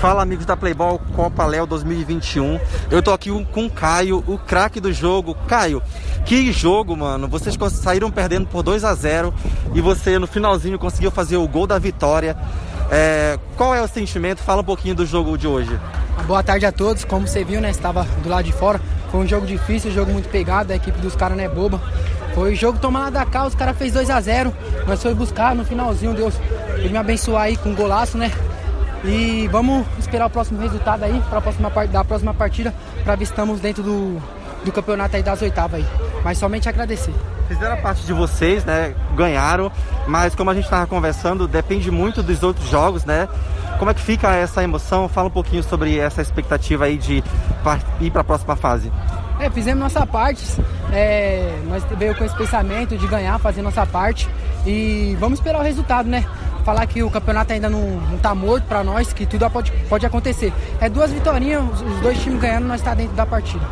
Fala amigos da Playball Copa Léo 2021. Eu tô aqui com o Caio, o craque do jogo. Caio, que jogo, mano. Vocês saíram perdendo por 2 a 0 e você no finalzinho conseguiu fazer o gol da vitória. É, qual é o sentimento? Fala um pouquinho do jogo de hoje. Boa tarde a todos. Como você viu, né? Estava do lado de fora. Foi um jogo difícil, um jogo muito pegado. A equipe dos caras não é boba. Foi jogo tomado da cá, os caras fez 2 a 0 Nós foi buscar no finalzinho, Deus ele me abençoar aí com um golaço, né? E vamos esperar o próximo resultado aí, para a próxima parte da próxima partida, para ver se estamos dentro do, do campeonato aí das oitavas aí. Mas somente agradecer. Fizeram a parte de vocês, né? Ganharam, mas como a gente estava conversando, depende muito dos outros jogos, né? Como é que fica essa emoção? Fala um pouquinho sobre essa expectativa aí de ir para a próxima fase. É, fizemos nossa parte, é, nós veio com esse pensamento de ganhar, fazer nossa parte e vamos esperar o resultado, né? Falar que o campeonato ainda não, não tá morto para nós, que tudo pode, pode acontecer. É duas vitórias, os dois times ganhando, nós está dentro da partida.